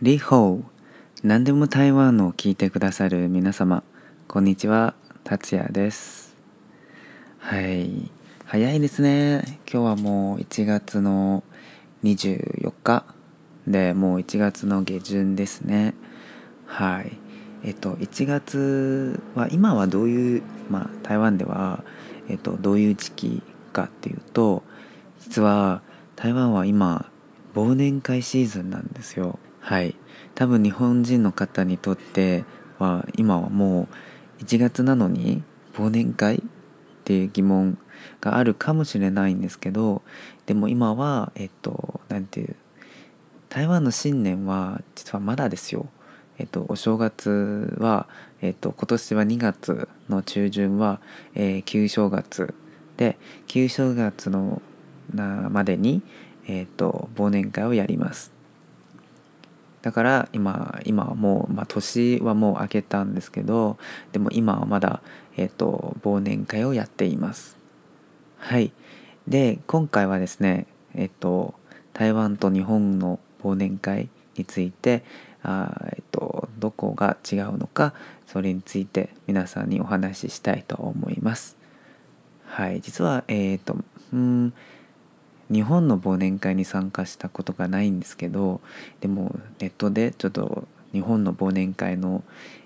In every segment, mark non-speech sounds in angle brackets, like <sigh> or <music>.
リホー。何でも台湾を聞いてくださる皆様。こんにちは。達也です。はい。早いですね。今日はもう1月の24日。でもう1月の下旬ですね。はい。えっと1月は今はどういうまあ台湾ではえっとどういう時期かっていうと実は台湾は今忘年会シーズンなんですよ。はい多分日本人の方にとっては今はもう1月なのに忘年会っていう疑問があるかもしれないんですけどでも今はえっと何ていう台湾の新年は実はまだですよ。えっと、お正月は、えっと、今年は2月の中旬は、えー、旧正月で旧正月のなまでに、えっと、忘年会をやります。だから今今はもう、まあ、年はもう明けたんですけどでも今はまだ、えーと、忘年会をやっています。はい。で今回はですねえっ、ー、と台湾と日本の忘年会についてあ、えっ、ー、と、どこが違うのかそれについて皆さんにお話ししたいと思います。はい。実はえっ、ー、とうん日本の忘年会に参加したことがないんですけどでもネットでちょっと日本の忘年会の、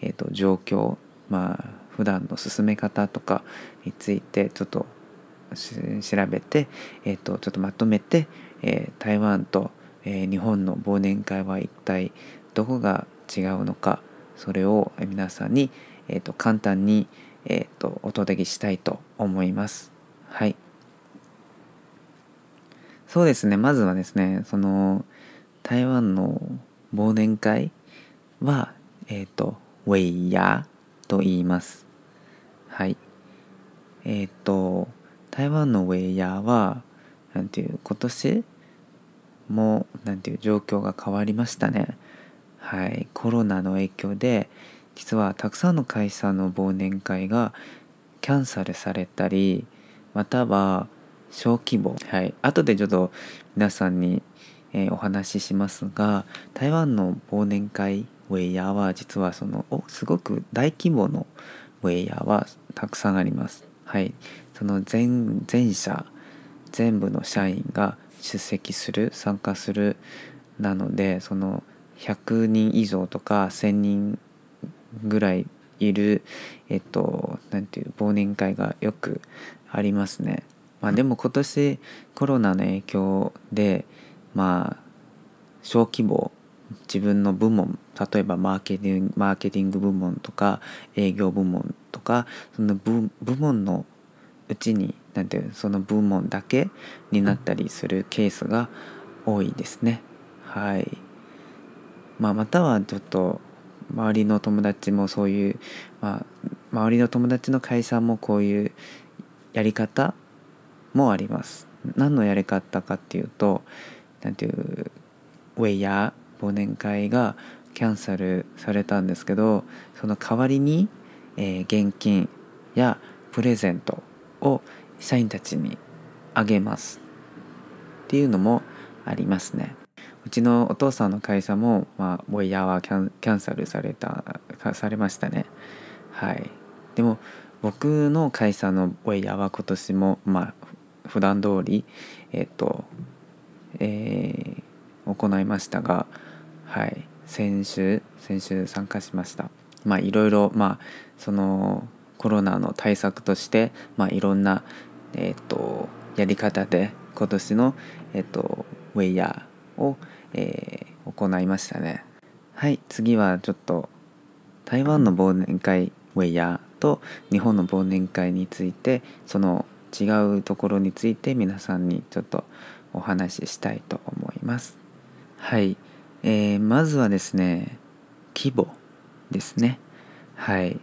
えーと、状況まあ普段の進め方とかについてちょっと調べて、えーと、ちょっとまとめて、えー、台湾と、えー、日本の忘年会は一体どこが違うのかそれを皆さんに、えーと、簡単に、えー、とお届けしたいと思います。はいそうですね。まずはですねその台湾の忘年会はえっ、ー、とウェイヤーと言います。はい。えっ、ー、と台湾のウェイヤーはなんていう今年もなんていう状況が変わりましたね。はい。コロナの影響で実はたくさんの会社の忘年会がキャンセルされたりまたは小規模。はい。後でちょっと皆さんに、えー、お話ししますが台湾の忘年会ウェイヤーは実はそのおすごく大規模のウェイヤーはたくさんあります。はい。その全全社全部の社員が出席する参加するなのでその100人以上とか1,000人ぐらいいるえっと何ていう忘年会がよくありますね。まあ、でも今年コロナの影響でまあ小規模自分の部門例えばマーケティングマーケティング部門とか営業部門とかその部部門のうちになんていうその部門だけになったりするケースが多いですね。はい。まあ、またはちょっと周りの友達もそういう、まあ、周りの友達の会社もこういうやり方もあります。何のやり方かっていうと何ていうウェイヤー忘年会がキャンセルされたんですけどその代わりに、えー、現金やプレゼントを社員たちにあげますっていうのもありますね。うちのお父さんの会社も、まあ、ウェイヤーはキャンセルされたされましたね。はい。でも僕の会社のウェイヤーは今年も、まあ、普段通りえっ、とえー、行いましたがはい先週先週参加しました。まあいろいろまあそのコロナの対策としてまあいろんなえっ、とやり方で今年のえっ、とウェイヤーを、えー、行いましたね。はい次はちょっと台湾の忘年会ウェイヤーと日本の忘年会についてその違うところについて皆さんにちょっとお話ししたいと思います。はい、えー、まずはですね規模ですね。はい、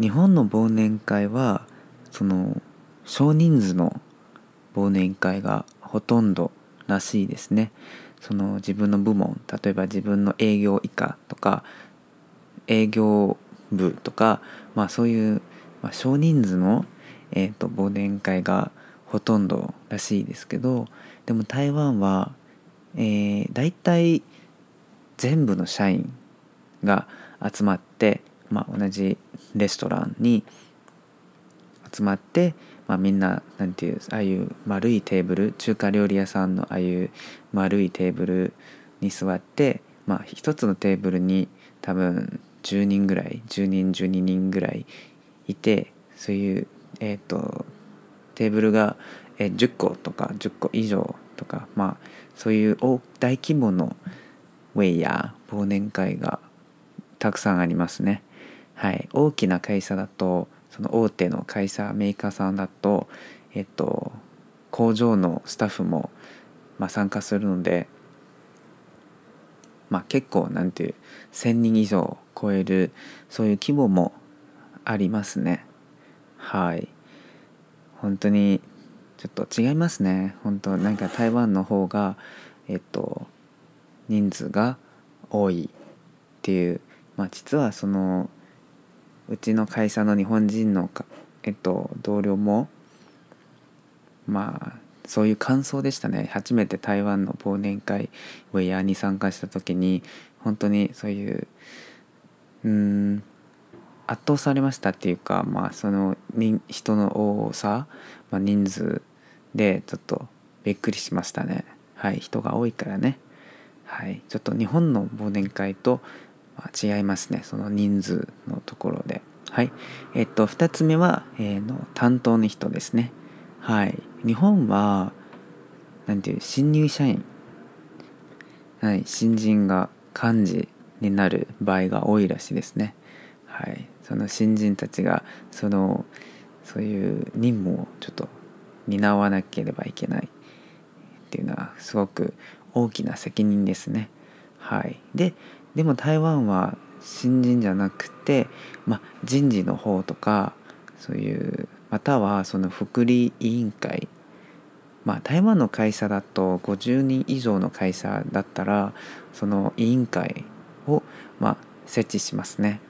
日本の忘年会はその少人数の忘年会がほとんどらしいですね。その自分の部門例えば自分の営業以下とか営業部とか、まあ、そういう、まあ、少人数のえーと、忘年会がほとんどらしいですけどでも台湾は、えー、大体全部の社員が集まって、まあ、同じレストランに集まって、まあ、みんななんていうああいう丸いテーブル中華料理屋さんのああいう丸いテーブルに座って、まあ、一つのテーブルに多分10人ぐらい10人12人ぐらいいてそういう、えーと、テーブルが、えー、10個とか10個以上とかまあそういう大規模のウェイや忘年会がたくさんありますね。はい、大きな会社だとその大手の会社メーカーさんだと、えっと、工場のスタッフも、まあ、参加するので、まあ、結構なんていう1,000人以上超えるそういう規模もありますねはい。本当にちょっと違いますね。本当なんか台湾の方がえっと人数が多いっていう。まあ実はそのうちの会社の日本人のかえっと、同僚もまあそういう感想でしたね。初めて台湾の忘年会ウェアに参加した時に本当にそういううん圧倒されましたっていうか、まあ、その人の多さ、まあ、人数でちょっとびっくりしましたね。はい人が多いからね。はいちょっと日本の忘年会と違いますね。その人数のところで。はいえっと2つ目は、えー、の担当の人ですね。はい日本は何ていう新入社員。はい新人が幹事になる場合が多いらしいですね。はい。その新人たちがそのそういう任務をちょっと担わなければいけないっていうのはすごく大きな責任ですね。はい。ででも台湾は新人じゃなくて、ま、人事の方とかそういうまたはその福利委員会。まあ台湾の会社だと50人以上の会社だったらその委員会をま設置しますね。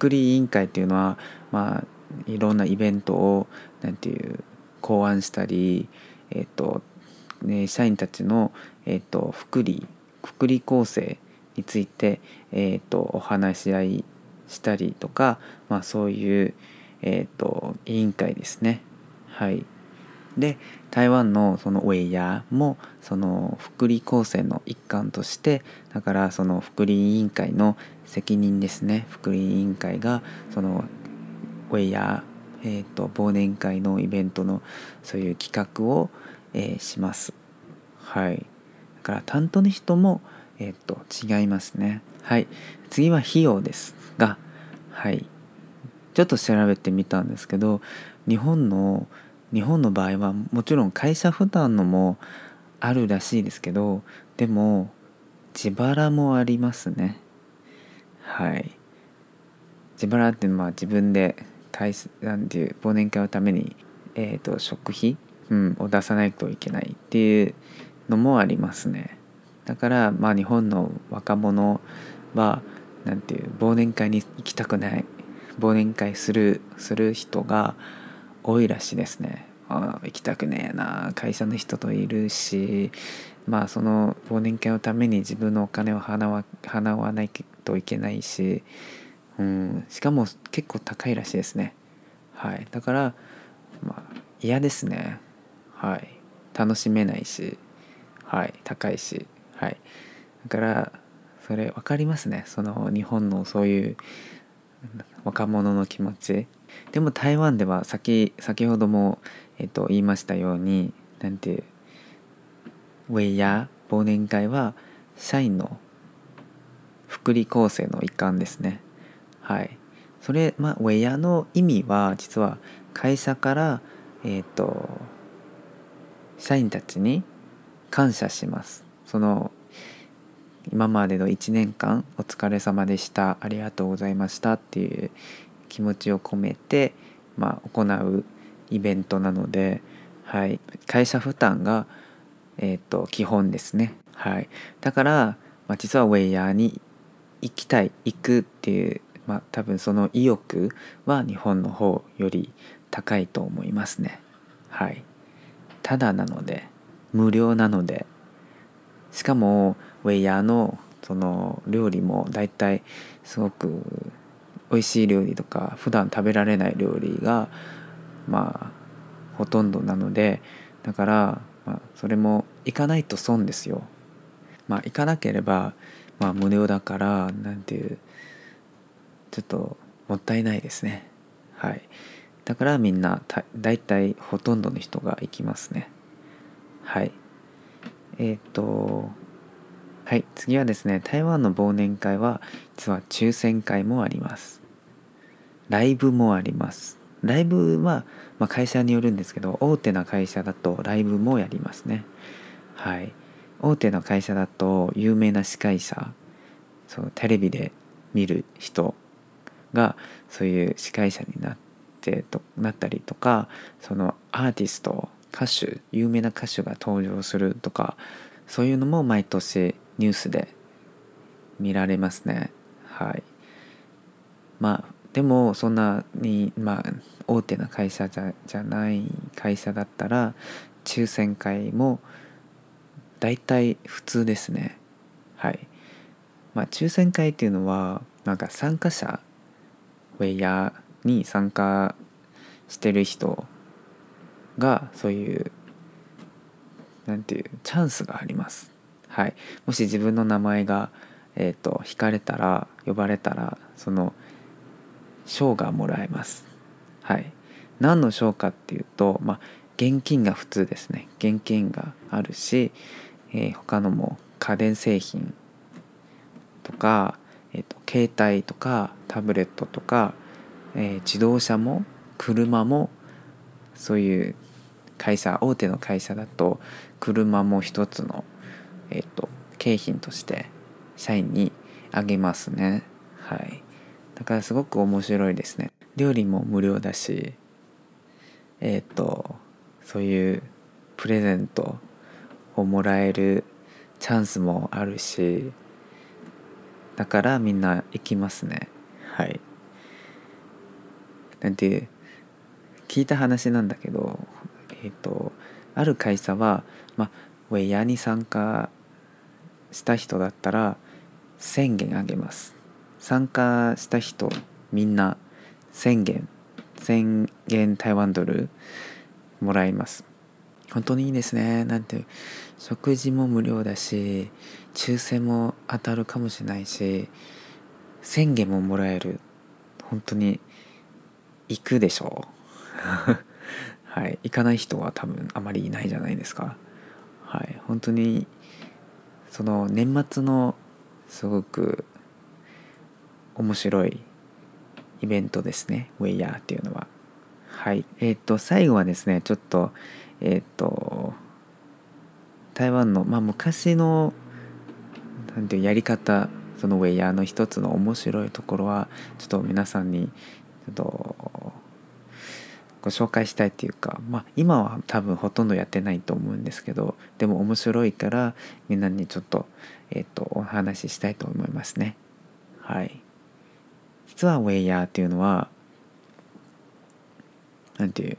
はい、福利委員会っていうのはまあいろんなイベントをなんていう考案したりえっ、ー、とね社員たちのえっ、ー、と福利福利構成について、えーと、お話し合いしたりとか、まあ、そういう、えーと、委員会ですね。はい、で台湾のそのウェイヤーもその福利厚生の一環としてだからその福利委員会の責任ですね。福利委員会がそのウェイヤー、えーと、忘年会のイベントのそういう企画を、えー、します。はい、だから担当の人もえっ、と違いますね。はい。次は費用ですがはい。ちょっと調べてみたんですけど日本の日本の場合はもちろん会社負担のもあるらしいですけどでも自腹もありますね。はい。自腹っていうのは自分で会なんていう忘年会のために、えーと食費、うん、を出さないといけないっていうのもありますね。だからまあ日本の若者は何ていう忘年会に行きたくない忘年会するする人が多いらしいですね。あ行きたくねえな会社の人といるしまあその忘年会のために自分のお金を払わ払わないといけないし、うん、しかも結構高いらしいですね。はい、だから、まあ、嫌ですね。はい、楽しめないし、はい、高いし。はいだからそれ分かりますねその日本のそういう若者の気持ちでも台湾では先先ほども、えっと、言いましたようになんてウェイや忘年会は社員の福利厚生の一環ですね。はい。それ、まあ、ウェイヤーの意味は実は会社からえっ、と社員たちに感謝します。その今までの1年間お疲れ様でした。ありがとうございましたっていう気持ちを込めて、まあ、行うイベントなので、はい、会社負担が、えーと、基本ですね、はい、だから、まあ、実はウェイヤーに行きたい行くっていう、まあ、多分その意欲は日本の方より高いと思いますね。はい。ただなので無料なのでしかもウェイヤーのその料理も大体すごく美味しい料理とか普段食べられない料理がまあほとんどなのでだから、まあ、それも行かないと損ですよ。まあ行かなければ、まあ、無料だからなんていうちょっともったいないですね。はい。だからみんな大体ほとんどの人が行きますね。はい。えっ、とはい次はですね台湾の忘年会は実は抽選会もありますライブもあります。ライブは、まあ、会社によるんですけど大手な会社だとライブもやりますね。はい。大手の会社だと有名な司会者そうテレビで見る人がそういう司会者になってとなったりとかそのアーティスト歌手有名な歌手が登場するとかそういうのも毎年ニュースで見られますね。はい。まあでもそんなにまあ大手な会社じゃじゃない会社だったら抽選会も大体普通ですね。はい。まあ抽選会っていうのはなんか参加者ウェイヤーに参加してる人がそういうなんていうチャンスがあります。はい。もし自分の名前がえっ、ー、と引かれたら呼ばれたらその賞がもらえます。はい。何の賞かっていうとまあ現金が普通ですね。現金があるし、えー、他のも家電製品とか、えーと、携帯とかタブレットとか、えー、自動車も車もそういう会社大手の会社だと車も一つの、えーと、景品として社員にあげますね。はい。だからすごく面白いですね。料理も無料だしえっ、ー、とそういうプレゼントをもらえるチャンスもあるしだからみんな行きますね。はい。なんて聞いた話なんだけどえーと、ある会社は、まあ、ウェイヤーに参加した人だったら1000元あげます。参加した人みんな1000元1000元台湾ドルもらいます。本当にいいですね。なんて食事も無料だし抽選も当たるかもしれないし1000元ももらえる。本当に行くでしょう。<laughs> はい、行かない人は多分あまりいないじゃないですか。はい、本当にその年末のすごく面白いイベントですねウェイヤーっていうのは。はいえっ、ー、と最後はですねちょっとえっ、ー、と台湾のまあ昔のなんていうやり方そのウェイヤーの一つの面白いところはちょっと皆さんにちょっとご紹介したいっていうか、まあ、今は多分ほとんどやってないと思うんですけどでも面白いからみんなにちょっと,、えーと、お話ししたいと思いますね。はい、実はウェイヤーっていうのは何ていう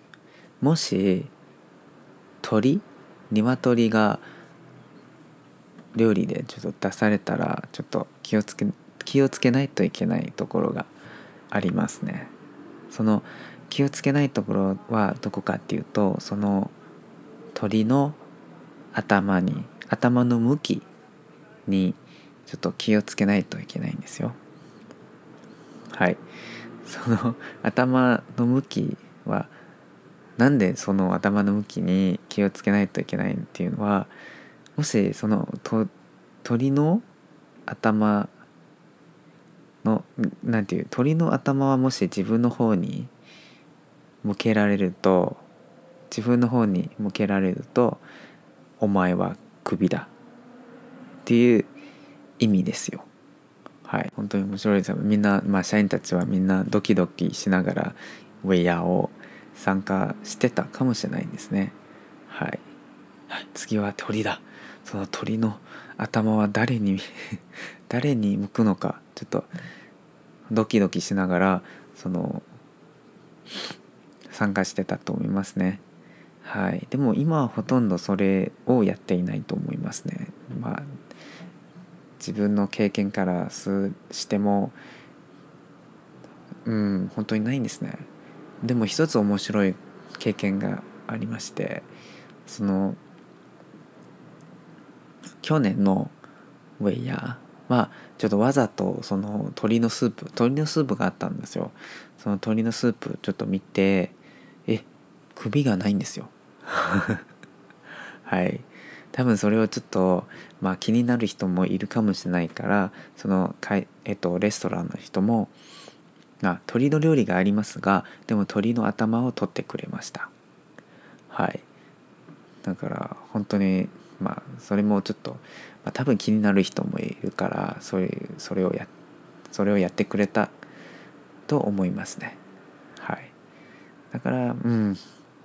もし鳥鶏が料理でちょっと出されたらちょっと気をつけ気をつけないといけないところがありますね。その気をつけないところはどこかっていうとその鳥の頭に頭の向きにちょっと気をつけないといけないんですよ。はいその <laughs> 頭の向きはなんでその頭の向きに気をつけないといけないっていうのはもしそのと鳥の頭のなんていう鳥の頭はもし自分の方に向けられると自分の方に向けられるとお前はクビだっていう意味ですよ。はい、本当に面白いですよ。みんな、まあ、社員たちはみんなドキドキしながらウェイヤーを参加してたかもしれないんですね。はい。次は鳥だ。その鳥の頭は誰に <laughs> 誰に向くのかちょっとドキドキしながらその参加してたと思いますね。はい、でも今はほとんどそれをやっていないと思いますね。まあ自分の経験からすしてもうん本当にないんですね。でも一つ面白い経験がありましてその去年のウェイヤーはちょっとわざとその鶏のスープ鶏のスープがあったんですよ。その鶏のスープちょっと見てえ首がないんですよ。<laughs> はい多分それをちょっと、まあ、気になる人もいるかもしれないからそのかい、えっと、レストランの人も、まあ、鶏の料理がありますがでも鶏の頭を取ってくれました。はい。だから本当にまあそれもちょっと、まあ、多分気になる人もいるからそういうそれをやそれをやってくれたと思いますね。はい。だからうん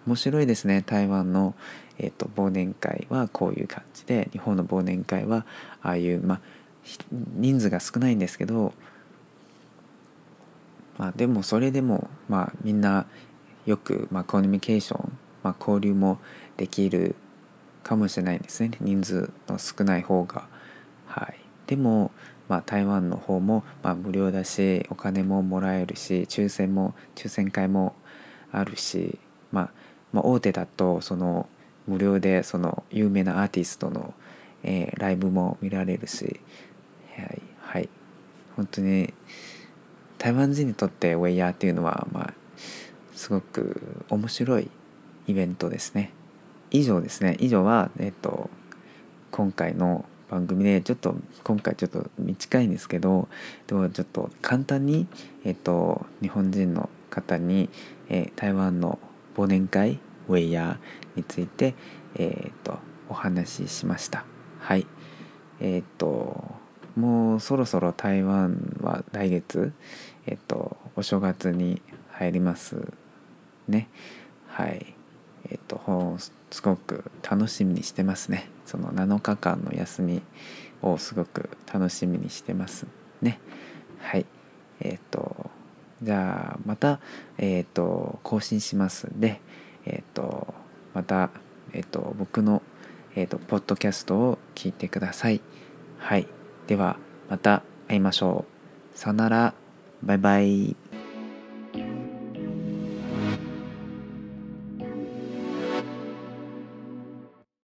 面白いですね台湾の、えーと、忘年会はこういう感じで日本の忘年会はああいうまあ人数が少ないんですけどまあでもそれでもまあみんなよく、まあ、コミュニケーション、まあ、交流もできるかもしれないですね人数の少ない方が。はい、でも、まあ、台湾の方も、まあ、無料だしお金ももらえるし抽選も抽選会もあるし、まあ、まあ、大手だとその無料でその有名なアーティストの、えー、ライブも見られるし、はい、はい、本当に台湾人にとってウェイヤーっていうのは、まあ、すごく面白いイベントですね。以上ですね以上は、えっと、今回の番組でちょっと今回ちょっと短いんですけどでもちょっと簡単に、えっと、日本人の方に、えー、台湾の忘年会ウェイヤーについて、えーと、お話ししました。はい。えっ、ー、ともうそろそろ台湾は来月、えっ、ー、とお正月に入りますね。はい。えっ、ー、とすごく楽しみにしてますね。その7日間の休みをすごく楽しみにしてますね。はい。えっ、とじゃあまた、えっ、と更新しますんで。えっ、ー、とまた、えっ、と僕の、えっとポッドキャストを聞いてください。はい。ではまた会いましょう。さよなら。バイバイ。